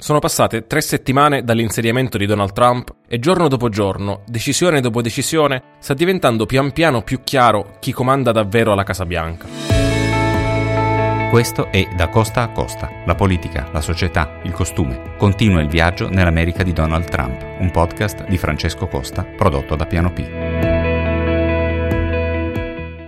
Sono passate tre settimane dall'insediamento di Donald Trump e giorno dopo giorno, decisione dopo decisione, sta diventando pian piano più chiaro chi comanda davvero alla Casa Bianca. Questo è Da Costa a Costa, la politica, la società, il costume. Continua il viaggio nell'America di Donald Trump, un podcast di Francesco Costa prodotto da Piano P.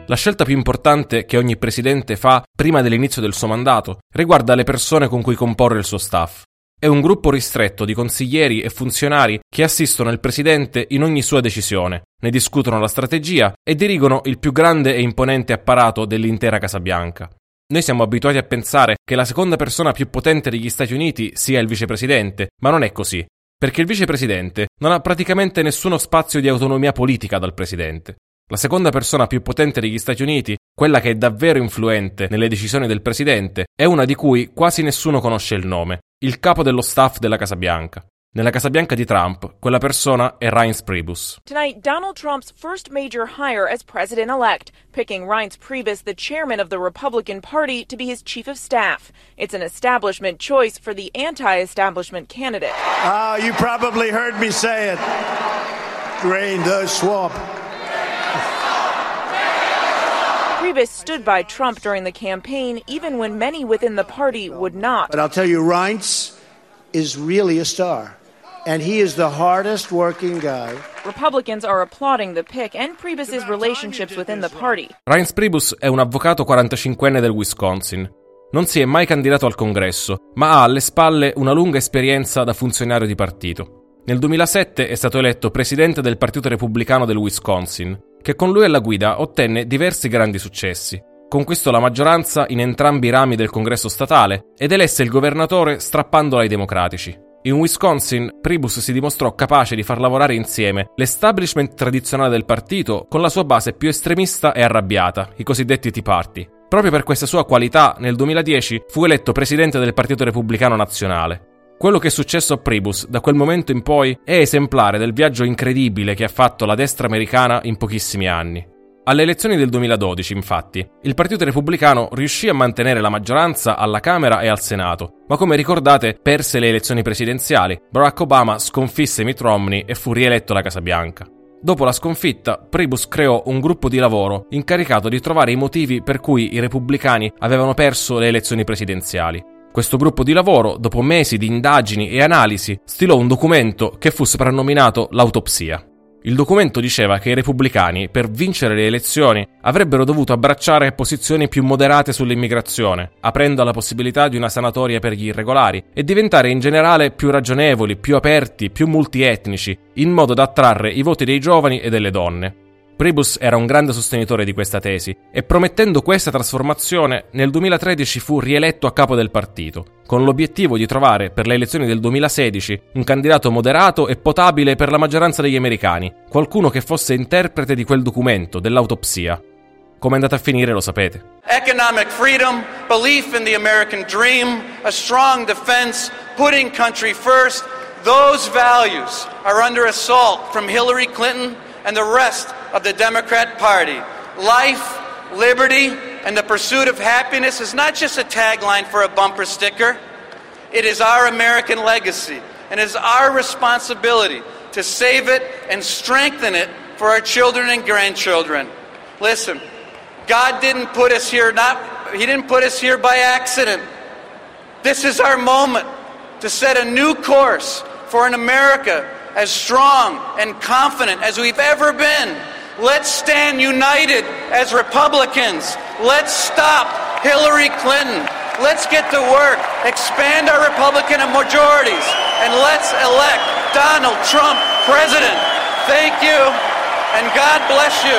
La scelta più importante che ogni presidente fa prima dell'inizio del suo mandato riguarda le persone con cui comporre il suo staff. È un gruppo ristretto di consiglieri e funzionari che assistono il presidente in ogni sua decisione, ne discutono la strategia e dirigono il più grande e imponente apparato dell'intera Casa Bianca. Noi siamo abituati a pensare che la seconda persona più potente degli Stati Uniti sia il vicepresidente, ma non è così, perché il vicepresidente non ha praticamente nessuno spazio di autonomia politica dal presidente. La seconda persona più potente degli Stati Uniti, quella che è davvero influente nelle decisioni del presidente, è una di cui quasi nessuno conosce il nome, il capo dello staff della Casa Bianca. Nella Casa Bianca di Trump, quella persona è Reince Priebus. Tonight, Donald Trump's first major hire as president-elect, picking Reince Priebus, the chairman of the Republican Party, to be his chief of staff. It's an establishment choice for the anti-establishment candidate. Ah, you probably heard me say it. Drain the swamp. Priebus stood by Trump during the campaign, even when many within the party would not. But I'll tell you, Reince is really a star. And he is the hardest working guy. Republicans are applauding the pick and Priebus's relationships within the party. Reince Priebus è un avvocato 45enne del Wisconsin. Non si è mai candidato al congresso, ma ha alle spalle una lunga esperienza da funzionario di partito. Nel 2007 è stato eletto presidente del Partito Repubblicano del Wisconsin, che con lui alla guida ottenne diversi grandi successi. Conquistò la maggioranza in entrambi i rami del congresso statale ed elesse il governatore strappandolo ai democratici. In Wisconsin, Priebus si dimostrò capace di far lavorare insieme l'establishment tradizionale del partito con la sua base più estremista e arrabbiata, i cosiddetti Tea Party. Proprio per questa sua qualità, nel 2010 fu eletto presidente del Partito Repubblicano Nazionale. Quello che è successo a Priebus da quel momento in poi è esemplare del viaggio incredibile che ha fatto la destra americana in pochissimi anni. Alle elezioni del 2012, infatti, il Partito Repubblicano riuscì a mantenere la maggioranza alla Camera e al Senato, ma come ricordate perse le elezioni presidenziali. Barack Obama sconfisse Mitt Romney e fu rieletto alla Casa Bianca. Dopo la sconfitta, Priebus creò un gruppo di lavoro incaricato di trovare i motivi per cui i repubblicani avevano perso le elezioni presidenziali. Questo gruppo di lavoro, dopo mesi di indagini e analisi, stilò un documento che fu soprannominato l'autopsia. Il documento diceva che i repubblicani, per vincere le elezioni, avrebbero dovuto abbracciare posizioni più moderate sull'immigrazione, aprendo alla possibilità di una sanatoria per gli irregolari, e diventare in generale più ragionevoli, più aperti, più multietnici, in modo da attrarre i voti dei giovani e delle donne. Priebus era un grande sostenitore di questa tesi e promettendo questa trasformazione nel 2013 fu rieletto a capo del partito, con l'obiettivo di trovare per le elezioni del 2016 un candidato moderato e potabile per la maggioranza degli americani, qualcuno che fosse interprete di quel documento, dell'autopsia. Come è andata a finire lo sapete. Economic freedom, belief in the American dream, a strong defense, putting country first, those values are under assault from Hillary Clinton and the rest of the Democrat Party. Life, liberty, and the pursuit of happiness is not just a tagline for a bumper sticker. It is our American legacy, and it is our responsibility to save it and strengthen it for our children and grandchildren. Listen, God didn't put us here not he didn't put us here by accident. This is our moment to set a new course for an America as strong and confident as we've ever been. Let's stand united as Republicans. Let's stop Hillary Clinton. Let's get to work, expand our Republican majorities, and let's elect Donald Trump president. Thank you, and God bless you.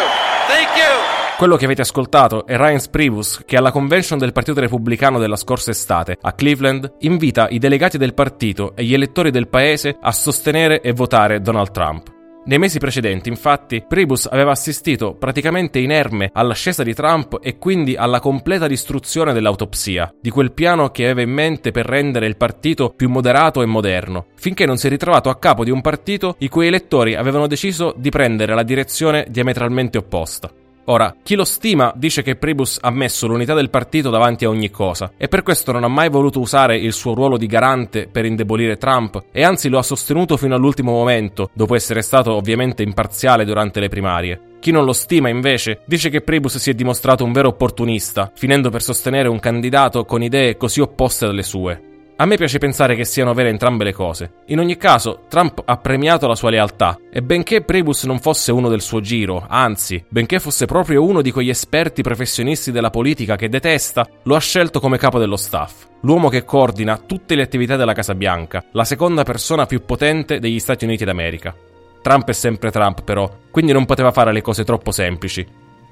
Thank you. Quello che avete ascoltato è Ryan Spribus che alla convention del Partito Repubblicano della scorsa estate a Cleveland invita i delegati del partito e gli elettori del paese a sostenere e votare Donald Trump. Nei mesi precedenti, infatti, Pribus aveva assistito praticamente inerme all'ascesa di Trump e quindi alla completa distruzione dell'autopsia, di quel piano che aveva in mente per rendere il partito più moderato e moderno, finché non si è ritrovato a capo di un partito i cui elettori avevano deciso di prendere la direzione diametralmente opposta. Ora, chi lo stima dice che Pribus ha messo l'unità del partito davanti a ogni cosa e per questo non ha mai voluto usare il suo ruolo di garante per indebolire Trump e anzi lo ha sostenuto fino all'ultimo momento, dopo essere stato ovviamente imparziale durante le primarie. Chi non lo stima, invece, dice che Pribus si è dimostrato un vero opportunista, finendo per sostenere un candidato con idee così opposte dalle sue. A me piace pensare che siano vere entrambe le cose. In ogni caso, Trump ha premiato la sua lealtà e benché Prebus non fosse uno del suo giro, anzi, benché fosse proprio uno di quegli esperti professionisti della politica che detesta, lo ha scelto come capo dello staff. L'uomo che coordina tutte le attività della Casa Bianca, la seconda persona più potente degli Stati Uniti d'America. Trump è sempre Trump, però, quindi non poteva fare le cose troppo semplici.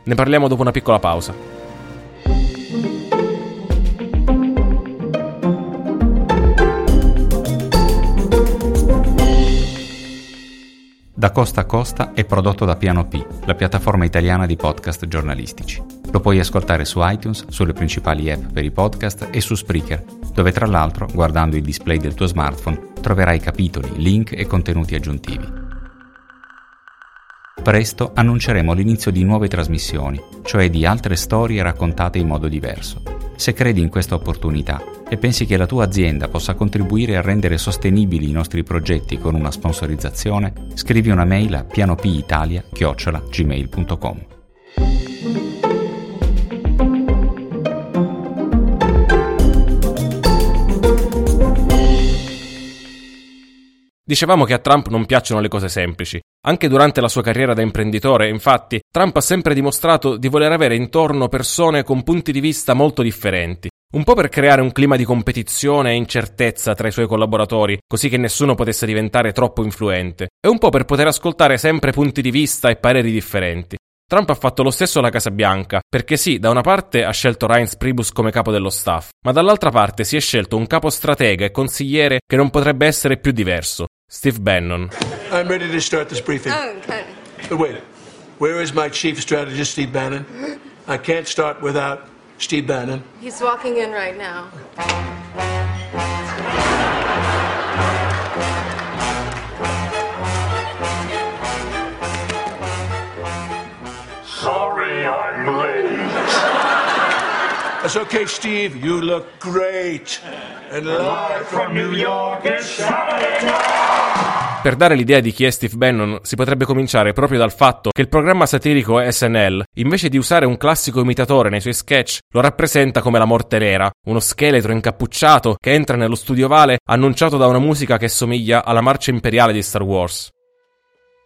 Ne parliamo dopo una piccola pausa. Da Costa a Costa è prodotto da Piano P, la piattaforma italiana di podcast giornalistici. Lo puoi ascoltare su iTunes, sulle principali app per i podcast e su Spreaker, dove tra l'altro, guardando il display del tuo smartphone, troverai capitoli, link e contenuti aggiuntivi. Presto annunceremo l'inizio di nuove trasmissioni, cioè di altre storie raccontate in modo diverso. Se credi in questa opportunità e pensi che la tua azienda possa contribuire a rendere sostenibili i nostri progetti con una sponsorizzazione, scrivi una mail a pianopitalia.gmail.com. Dicevamo che a Trump non piacciono le cose semplici. Anche durante la sua carriera da imprenditore, infatti, Trump ha sempre dimostrato di voler avere intorno persone con punti di vista molto differenti. Un po' per creare un clima di competizione e incertezza tra i suoi collaboratori, così che nessuno potesse diventare troppo influente, e un po' per poter ascoltare sempre punti di vista e pareri differenti. Trump ha fatto lo stesso alla Casa Bianca, perché sì, da una parte ha scelto Reince Pribus come capo dello staff, ma dall'altra parte si è scelto un capo stratega e consigliere che non potrebbe essere più diverso, Steve Bannon. I'm ready to start this briefing. Oh, okay. But wait, where is my chief strategist, Steve Bannon? I can't start without Steve Bannon. He's walking in right now. Sorry I'm That's okay, Steve. You look great. And live From New York, it's Saturday. Per dare l'idea di chi è Steve Bannon, si potrebbe cominciare proprio dal fatto che il programma satirico SNL, invece di usare un classico imitatore nei suoi sketch, lo rappresenta come la morte nera, uno scheletro incappucciato che entra nello studio ovale annunciato da una musica che somiglia alla marcia imperiale di Star Wars.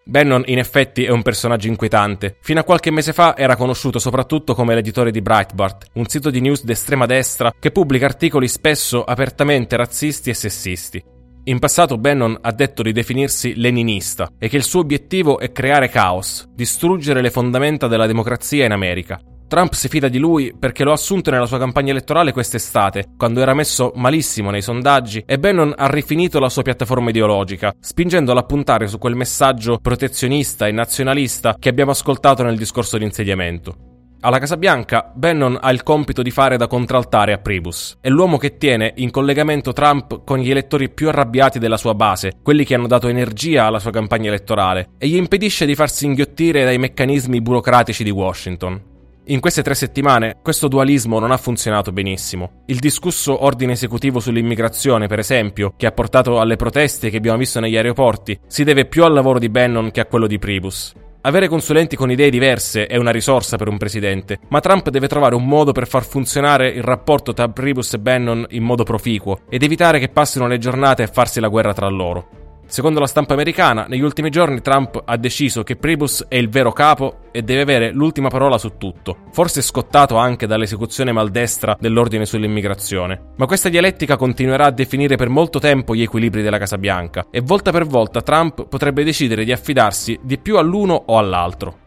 Bannon in effetti è un personaggio inquietante. Fino a qualche mese fa era conosciuto soprattutto come l'editore di Breitbart, un sito di news d'estrema destra che pubblica articoli spesso apertamente razzisti e sessisti. In passato Bannon ha detto di definirsi leninista e che il suo obiettivo è creare caos, distruggere le fondamenta della democrazia in America. Trump si fida di lui perché lo ha assunto nella sua campagna elettorale quest'estate, quando era messo malissimo nei sondaggi, e Bannon ha rifinito la sua piattaforma ideologica, spingendolo a puntare su quel messaggio protezionista e nazionalista che abbiamo ascoltato nel discorso di insediamento. Alla Casa Bianca, Bannon ha il compito di fare da contraltare a Pribus. È l'uomo che tiene in collegamento Trump con gli elettori più arrabbiati della sua base, quelli che hanno dato energia alla sua campagna elettorale, e gli impedisce di farsi inghiottire dai meccanismi burocratici di Washington. In queste tre settimane questo dualismo non ha funzionato benissimo. Il discusso ordine esecutivo sull'immigrazione, per esempio, che ha portato alle proteste che abbiamo visto negli aeroporti, si deve più al lavoro di Bannon che a quello di Pribus. Avere consulenti con idee diverse è una risorsa per un presidente, ma Trump deve trovare un modo per far funzionare il rapporto tra Pribus e Bannon in modo proficuo ed evitare che passino le giornate a farsi la guerra tra loro. Secondo la stampa americana, negli ultimi giorni Trump ha deciso che Pribus è il vero capo e deve avere l'ultima parola su tutto, forse scottato anche dall'esecuzione maldestra dell'ordine sull'immigrazione. Ma questa dialettica continuerà a definire per molto tempo gli equilibri della Casa Bianca e volta per volta Trump potrebbe decidere di affidarsi di più all'uno o all'altro.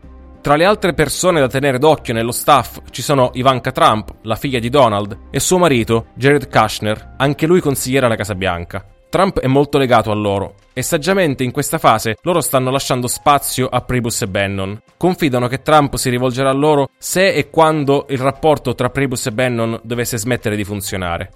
Tra le altre persone da tenere d'occhio nello staff ci sono Ivanka Trump, la figlia di Donald, e suo marito, Jared Kushner, anche lui consigliere alla Casa Bianca. Trump è molto legato a loro e saggiamente in questa fase loro stanno lasciando spazio a Priebus e Bannon. Confidano che Trump si rivolgerà a loro se e quando il rapporto tra Priebus e Bannon dovesse smettere di funzionare.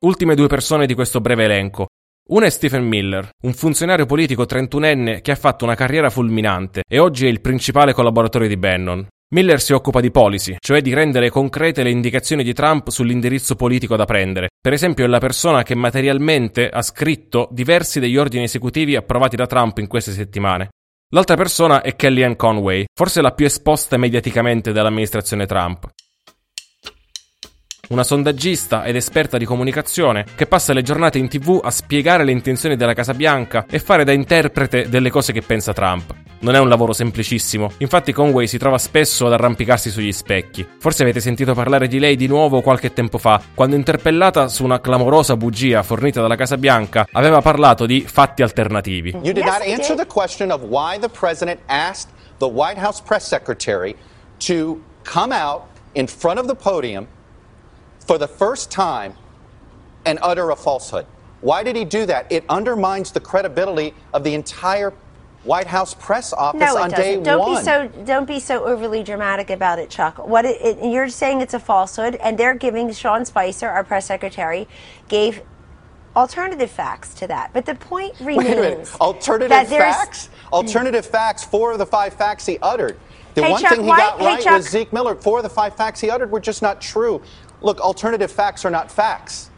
Ultime due persone di questo breve elenco. Una è Stephen Miller, un funzionario politico trentunenne che ha fatto una carriera fulminante e oggi è il principale collaboratore di Bannon. Miller si occupa di policy, cioè di rendere concrete le indicazioni di Trump sull'indirizzo politico da prendere. Per esempio è la persona che materialmente ha scritto diversi degli ordini esecutivi approvati da Trump in queste settimane. L'altra persona è Kellyanne Conway, forse la più esposta mediaticamente dall'amministrazione Trump una sondaggista ed esperta di comunicazione che passa le giornate in tv a spiegare le intenzioni della Casa Bianca e fare da interprete delle cose che pensa Trump. Non è un lavoro semplicissimo, infatti Conway si trova spesso ad arrampicarsi sugli specchi. Forse avete sentito parlare di lei di nuovo qualche tempo fa, quando interpellata su una clamorosa bugia fornita dalla Casa Bianca, aveva parlato di fatti alternativi. You did not answer the question of why the president asked the White House press secretary to come out in front of the podium for the first time and utter a falsehood. Why did he do that? It undermines the credibility of the entire White House press office no, on day don't one. Be so, don't be so overly dramatic about it, Chuck. What it, it, you're saying it's a falsehood, and they're giving Sean Spicer, our press secretary, gave alternative facts to that. But the point remains. Wait a minute. Alternative facts? Alternative facts. Four of the five facts he uttered. The hey, one Chuck, thing he why, got hey, right Chuck, was Zeke Miller. Four of the five facts he uttered were just not true. Look, alternative facts are not facts.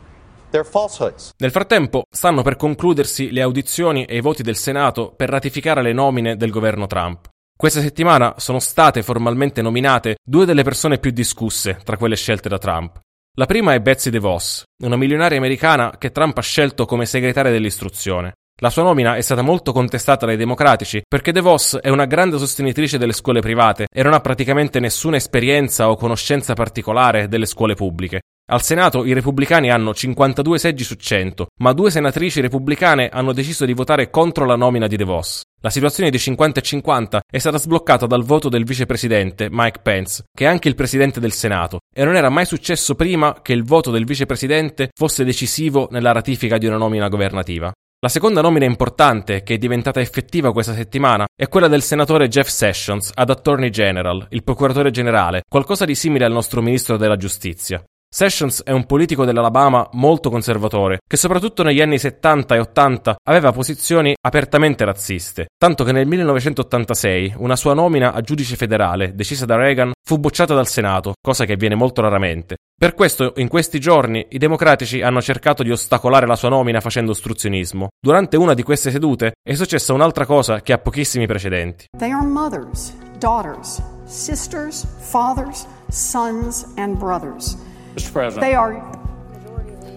Nel frattempo, stanno per concludersi le audizioni e i voti del Senato per ratificare le nomine del governo Trump. Questa settimana sono state formalmente nominate due delle persone più discusse tra quelle scelte da Trump. La prima è Betsy DeVos, una milionaria americana che Trump ha scelto come segretaria dell'istruzione. La sua nomina è stata molto contestata dai democratici perché DeVos è una grande sostenitrice delle scuole private e non ha praticamente nessuna esperienza o conoscenza particolare delle scuole pubbliche. Al Senato i repubblicani hanno 52 seggi su 100, ma due senatrici repubblicane hanno deciso di votare contro la nomina di DeVos. La situazione di 50 e 50 è stata sbloccata dal voto del vicepresidente Mike Pence, che è anche il presidente del Senato, e non era mai successo prima che il voto del vicepresidente fosse decisivo nella ratifica di una nomina governativa. La seconda nomina importante, che è diventata effettiva questa settimana, è quella del senatore Jeff Sessions ad Attorney General, il procuratore generale, qualcosa di simile al nostro ministro della giustizia. Sessions è un politico dell'Alabama molto conservatore, che soprattutto negli anni 70 e 80 aveva posizioni apertamente razziste, tanto che nel 1986 una sua nomina a giudice federale, decisa da Reagan, fu bocciata dal Senato, cosa che avviene molto raramente. Per questo, in questi giorni, i democratici hanno cercato di ostacolare la sua nomina facendo ostruzionismo. Durante una di queste sedute è successa un'altra cosa che ha pochissimi precedenti. They are mothers, daughters, sisters, fathers, sons and brothers. Mr. President. They are.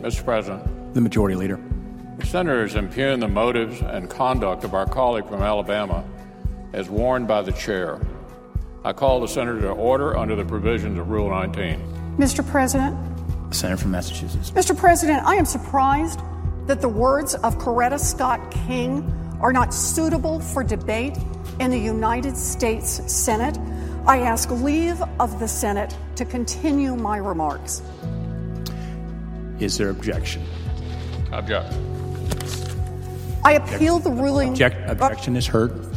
Mr. President. The Majority Leader. The senators impugn the motives and conduct of our colleague from Alabama as warned by the chair. I call the senator to order under the provisions of Rule 19. Mr. President. The Senator from Massachusetts. Mr. President, I am surprised that the words of Coretta Scott King are not suitable for debate in the United States Senate. I ask leave of the Senate to continue my remarks. Is there objection? Object. I appeal the ruling. Object, objection is heard.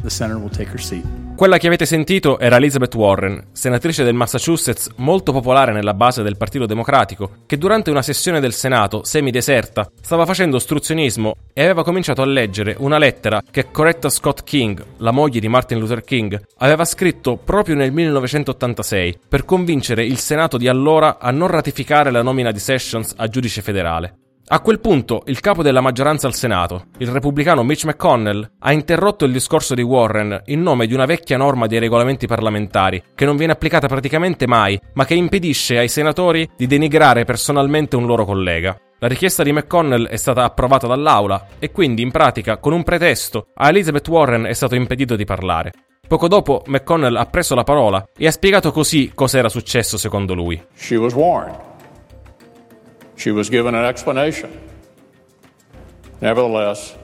The senator will take her seat. Quella che avete sentito era Elizabeth Warren, senatrice del Massachusetts molto popolare nella base del Partito Democratico, che durante una sessione del Senato semideserta stava facendo ostruzionismo e aveva cominciato a leggere una lettera che Coretta Scott King, la moglie di Martin Luther King, aveva scritto proprio nel 1986 per convincere il Senato di allora a non ratificare la nomina di Sessions a giudice federale. A quel punto il capo della maggioranza al Senato, il repubblicano Mitch McConnell, ha interrotto il discorso di Warren in nome di una vecchia norma dei regolamenti parlamentari che non viene applicata praticamente mai, ma che impedisce ai senatori di denigrare personalmente un loro collega. La richiesta di McConnell è stata approvata dall'Aula e quindi in pratica, con un pretesto, a Elizabeth Warren è stato impedito di parlare. Poco dopo McConnell ha preso la parola e ha spiegato così cosa era successo secondo lui. She was warned. She was given an explanation. Nevertheless,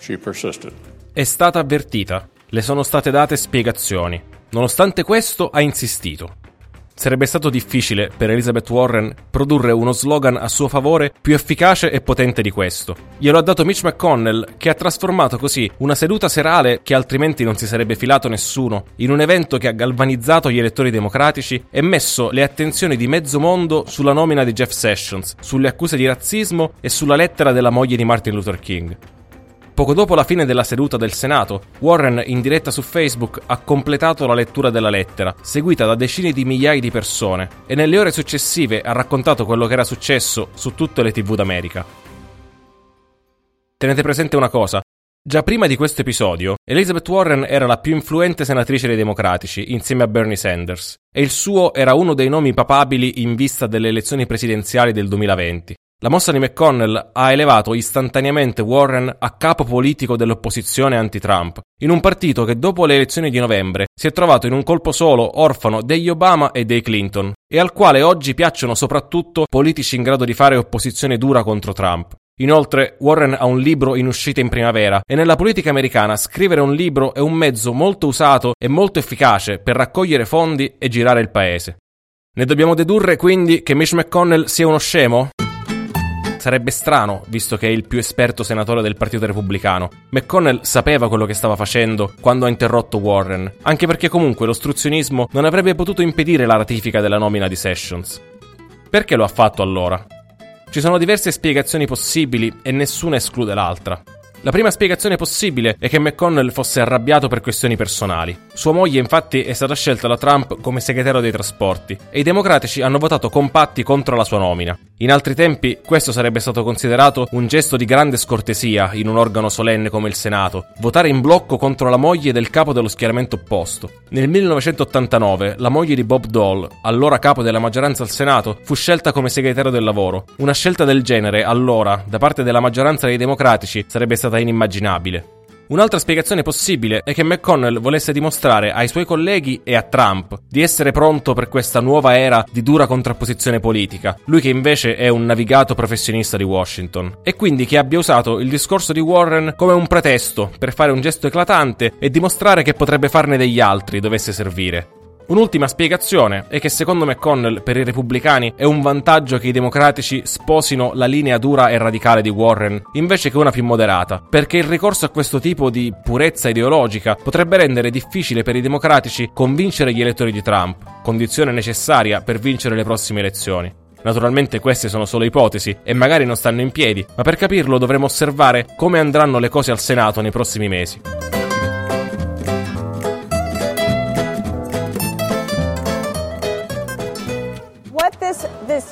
she persisted. È stata avvertita. Le sono state date spiegazioni. Nonostante questo, ha insistito. Sarebbe stato difficile per Elizabeth Warren produrre uno slogan a suo favore più efficace e potente di questo. Glielo ha dato Mitch McConnell, che ha trasformato così una seduta serale che altrimenti non si sarebbe filato nessuno, in un evento che ha galvanizzato gli elettori democratici e messo le attenzioni di mezzo mondo sulla nomina di Jeff Sessions, sulle accuse di razzismo e sulla lettera della moglie di Martin Luther King. Poco dopo la fine della seduta del Senato, Warren in diretta su Facebook ha completato la lettura della lettera, seguita da decine di migliaia di persone, e nelle ore successive ha raccontato quello che era successo su tutte le tv d'America. Tenete presente una cosa. Già prima di questo episodio, Elizabeth Warren era la più influente senatrice dei democratici, insieme a Bernie Sanders, e il suo era uno dei nomi papabili in vista delle elezioni presidenziali del 2020. La mossa di McConnell ha elevato istantaneamente Warren a capo politico dell'opposizione anti-Trump, in un partito che dopo le elezioni di novembre si è trovato in un colpo solo orfano degli Obama e dei Clinton, e al quale oggi piacciono soprattutto politici in grado di fare opposizione dura contro Trump. Inoltre, Warren ha un libro in uscita in primavera e nella politica americana scrivere un libro è un mezzo molto usato e molto efficace per raccogliere fondi e girare il paese. Ne dobbiamo dedurre quindi che Mitch McConnell sia uno scemo? Sarebbe strano, visto che è il più esperto senatore del Partito Repubblicano. McConnell sapeva quello che stava facendo quando ha interrotto Warren, anche perché comunque l'ostruzionismo non avrebbe potuto impedire la ratifica della nomina di Sessions. Perché lo ha fatto allora? Ci sono diverse spiegazioni possibili e nessuna esclude l'altra. La prima spiegazione possibile è che McConnell fosse arrabbiato per questioni personali. Sua moglie infatti è stata scelta da Trump come segretario dei trasporti e i democratici hanno votato compatti contro la sua nomina. In altri tempi questo sarebbe stato considerato un gesto di grande scortesia in un organo solenne come il Senato, votare in blocco contro la moglie del capo dello schieramento opposto. Nel 1989 la moglie di Bob Dole, allora capo della maggioranza al Senato, fu scelta come segretario del lavoro. Una scelta del genere, allora, da parte della maggioranza dei democratici sarebbe stata inimmaginabile. Un'altra spiegazione possibile è che McConnell volesse dimostrare ai suoi colleghi e a Trump di essere pronto per questa nuova era di dura contrapposizione politica, lui che invece è un navigato professionista di Washington, e quindi che abbia usato il discorso di Warren come un pretesto per fare un gesto eclatante e dimostrare che potrebbe farne degli altri dovesse servire. Un'ultima spiegazione è che secondo McConnell per i repubblicani è un vantaggio che i democratici sposino la linea dura e radicale di Warren invece che una più moderata, perché il ricorso a questo tipo di purezza ideologica potrebbe rendere difficile per i democratici convincere gli elettori di Trump, condizione necessaria per vincere le prossime elezioni. Naturalmente queste sono solo ipotesi e magari non stanno in piedi, ma per capirlo dovremo osservare come andranno le cose al Senato nei prossimi mesi.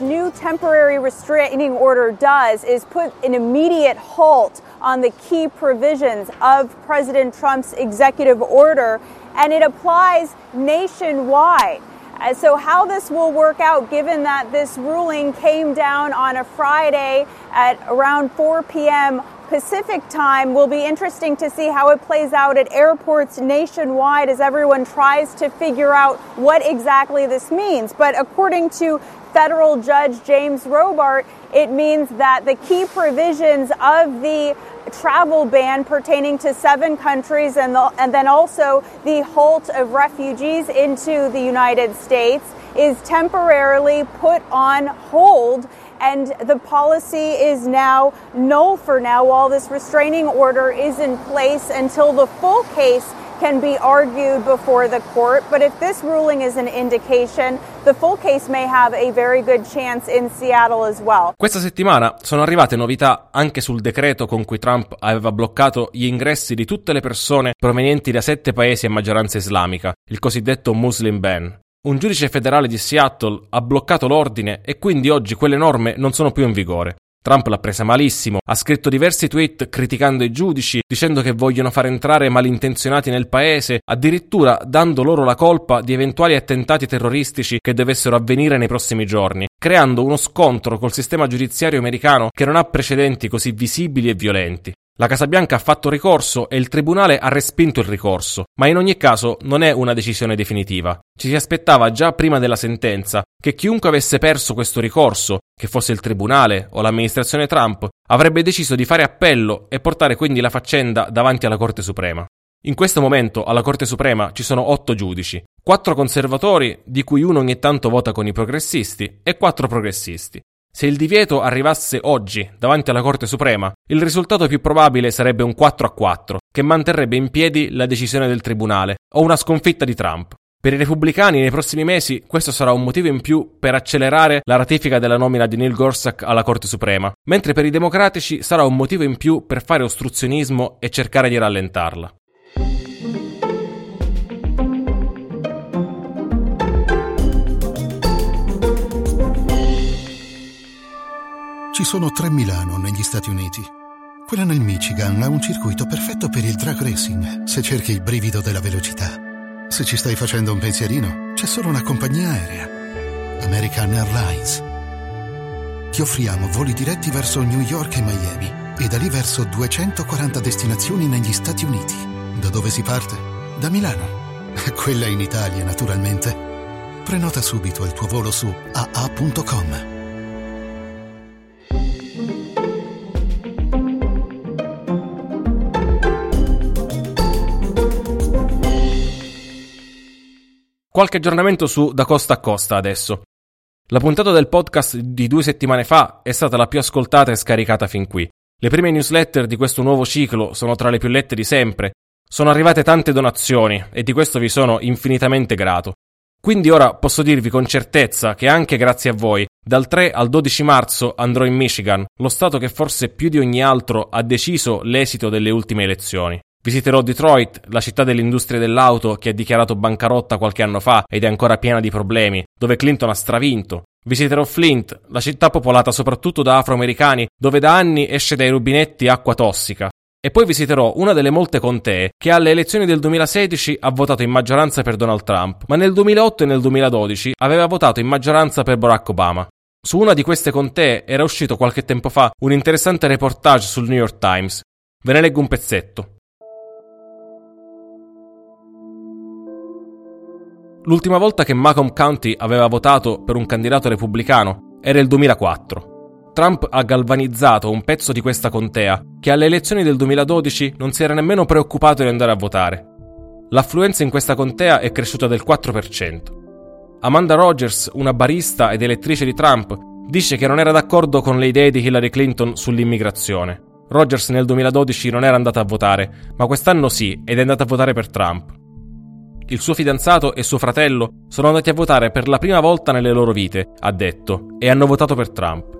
New temporary restraining order does is put an immediate halt on the key provisions of President Trump's executive order, and it applies nationwide. Uh, so, how this will work out, given that this ruling came down on a Friday at around 4 p.m. Pacific time will be interesting to see how it plays out at airports nationwide as everyone tries to figure out what exactly this means. But according to federal judge James Robart, it means that the key provisions of the travel ban pertaining to seven countries and, the, and then also the halt of refugees into the United States is temporarily put on hold and the policy is now null for now while this restraining order is in place until the full case can be argued before the court. But if this ruling is an indication, the full case may have a very good chance in Seattle as well. Questa settimana sono arrivate novità anche sul decreto con cui Trump aveva bloccato gli ingressi di tutte le persone provenienti da sette paesi a maggioranza islamica, il cosiddetto Muslim ban. Un giudice federale di Seattle ha bloccato l'ordine e quindi oggi quelle norme non sono più in vigore. Trump l'ha presa malissimo, ha scritto diversi tweet criticando i giudici, dicendo che vogliono far entrare malintenzionati nel paese, addirittura dando loro la colpa di eventuali attentati terroristici che dovessero avvenire nei prossimi giorni, creando uno scontro col sistema giudiziario americano che non ha precedenti così visibili e violenti. La Casa Bianca ha fatto ricorso e il Tribunale ha respinto il ricorso, ma in ogni caso non è una decisione definitiva. Ci si aspettava già prima della sentenza che chiunque avesse perso questo ricorso, che fosse il Tribunale o l'amministrazione Trump, avrebbe deciso di fare appello e portare quindi la faccenda davanti alla Corte Suprema. In questo momento alla Corte Suprema ci sono otto giudici, quattro conservatori, di cui uno ogni tanto vota con i progressisti, e quattro progressisti. Se il divieto arrivasse oggi davanti alla Corte Suprema, il risultato più probabile sarebbe un 4 a 4, che manterrebbe in piedi la decisione del Tribunale, o una sconfitta di Trump. Per i repubblicani nei prossimi mesi questo sarà un motivo in più per accelerare la ratifica della nomina di Neil Gorsuch alla Corte Suprema, mentre per i democratici sarà un motivo in più per fare ostruzionismo e cercare di rallentarla. Ci sono tre Milano negli Stati Uniti. Quella nel Michigan ha un circuito perfetto per il drag racing, se cerchi il brivido della velocità. Se ci stai facendo un pensierino, c'è solo una compagnia aerea. American Airlines. Ti offriamo voli diretti verso New York e Miami e da lì verso 240 destinazioni negli Stati Uniti. Da dove si parte? Da Milano. Quella in Italia, naturalmente. Prenota subito il tuo volo su aa.com. Qualche aggiornamento su Da Costa a Costa adesso. La puntata del podcast di due settimane fa è stata la più ascoltata e scaricata fin qui. Le prime newsletter di questo nuovo ciclo sono tra le più lette di sempre. Sono arrivate tante donazioni e di questo vi sono infinitamente grato. Quindi ora posso dirvi con certezza che anche grazie a voi, dal 3 al 12 marzo andrò in Michigan, lo stato che forse più di ogni altro ha deciso l'esito delle ultime elezioni. Visiterò Detroit, la città dell'industria dell'auto che ha dichiarato bancarotta qualche anno fa ed è ancora piena di problemi, dove Clinton ha stravinto. Visiterò Flint, la città popolata soprattutto da afroamericani, dove da anni esce dai rubinetti acqua tossica. E poi visiterò una delle molte contee che alle elezioni del 2016 ha votato in maggioranza per Donald Trump, ma nel 2008 e nel 2012 aveva votato in maggioranza per Barack Obama. Su una di queste contee era uscito qualche tempo fa un interessante reportage sul New York Times. Ve ne leggo un pezzetto. L'ultima volta che Macomb County aveva votato per un candidato repubblicano era il 2004. Trump ha galvanizzato un pezzo di questa contea che alle elezioni del 2012 non si era nemmeno preoccupato di andare a votare. L'affluenza in questa contea è cresciuta del 4%. Amanda Rogers, una barista ed elettrice di Trump, dice che non era d'accordo con le idee di Hillary Clinton sull'immigrazione. Rogers nel 2012 non era andata a votare, ma quest'anno sì ed è andata a votare per Trump il suo fidanzato e suo fratello sono andati a votare per la prima volta nelle loro vite, ha detto, e hanno votato per Trump.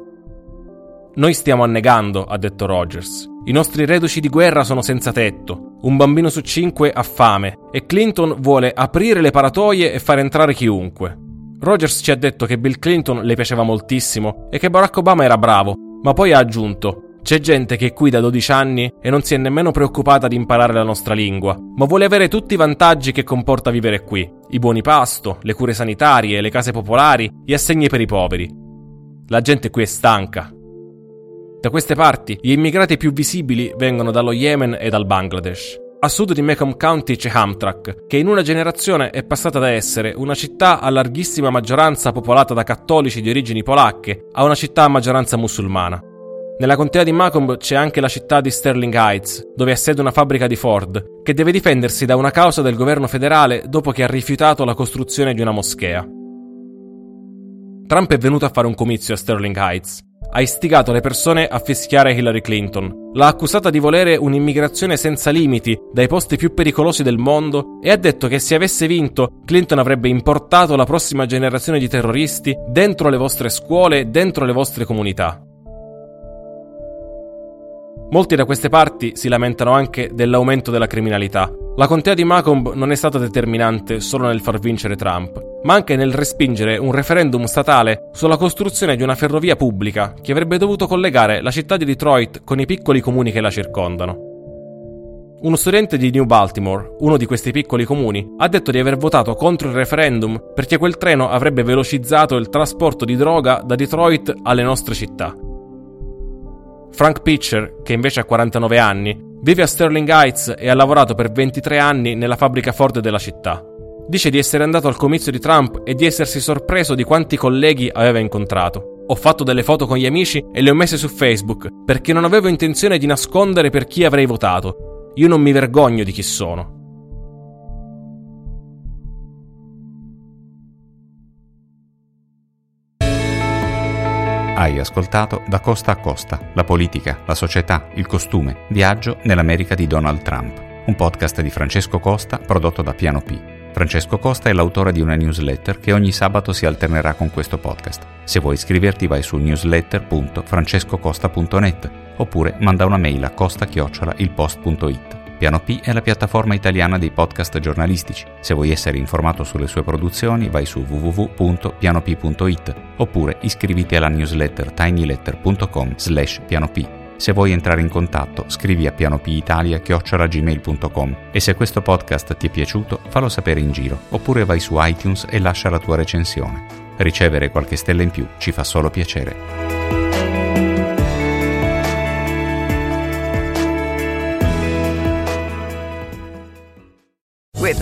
Noi stiamo annegando, ha detto Rogers. I nostri reduci di guerra sono senza tetto, un bambino su cinque ha fame e Clinton vuole aprire le paratoie e far entrare chiunque. Rogers ci ha detto che Bill Clinton le piaceva moltissimo e che Barack Obama era bravo, ma poi ha aggiunto c'è gente che è qui da 12 anni e non si è nemmeno preoccupata di imparare la nostra lingua, ma vuole avere tutti i vantaggi che comporta vivere qui. I buoni pasto, le cure sanitarie, le case popolari, gli assegni per i poveri. La gente qui è stanca. Da queste parti, gli immigrati più visibili vengono dallo Yemen e dal Bangladesh. A sud di Mekong County c'è Hamtrak, che in una generazione è passata da essere una città a larghissima maggioranza popolata da cattolici di origini polacche a una città a maggioranza musulmana. Nella contea di Macomb c'è anche la città di Sterling Heights, dove ha sede una fabbrica di Ford, che deve difendersi da una causa del governo federale dopo che ha rifiutato la costruzione di una moschea. Trump è venuto a fare un comizio a Sterling Heights. Ha istigato le persone a fischiare Hillary Clinton. L'ha accusata di volere un'immigrazione senza limiti dai posti più pericolosi del mondo e ha detto che se avesse vinto Clinton avrebbe importato la prossima generazione di terroristi dentro le vostre scuole dentro le vostre comunità. Molti da queste parti si lamentano anche dell'aumento della criminalità. La contea di Macomb non è stata determinante solo nel far vincere Trump, ma anche nel respingere un referendum statale sulla costruzione di una ferrovia pubblica che avrebbe dovuto collegare la città di Detroit con i piccoli comuni che la circondano. Uno studente di New Baltimore, uno di questi piccoli comuni, ha detto di aver votato contro il referendum perché quel treno avrebbe velocizzato il trasporto di droga da Detroit alle nostre città. Frank Pitcher, che invece ha 49 anni, vive a Sterling Heights e ha lavorato per 23 anni nella fabbrica Ford della città. Dice di essere andato al comizio di Trump e di essersi sorpreso di quanti colleghi aveva incontrato. Ho fatto delle foto con gli amici e le ho messe su Facebook perché non avevo intenzione di nascondere per chi avrei votato. Io non mi vergogno di chi sono. Hai ascoltato Da Costa a Costa, la politica, la società, il costume, viaggio nell'America di Donald Trump, un podcast di Francesco Costa prodotto da Piano P. Francesco Costa è l'autore di una newsletter che ogni sabato si alternerà con questo podcast. Se vuoi iscriverti vai su newsletter.francescocosta.net oppure manda una mail a costa-ilpost.it. Piano P è la piattaforma italiana dei podcast giornalistici. Se vuoi essere informato sulle sue produzioni vai su www.pianop.it oppure iscriviti alla newsletter tinyletter.com slash pianop. Se vuoi entrare in contatto, scrivi a pianopitalia.gmail.com e se questo podcast ti è piaciuto, fallo sapere in giro, oppure vai su iTunes e lascia la tua recensione. Ricevere qualche stella in più ci fa solo piacere.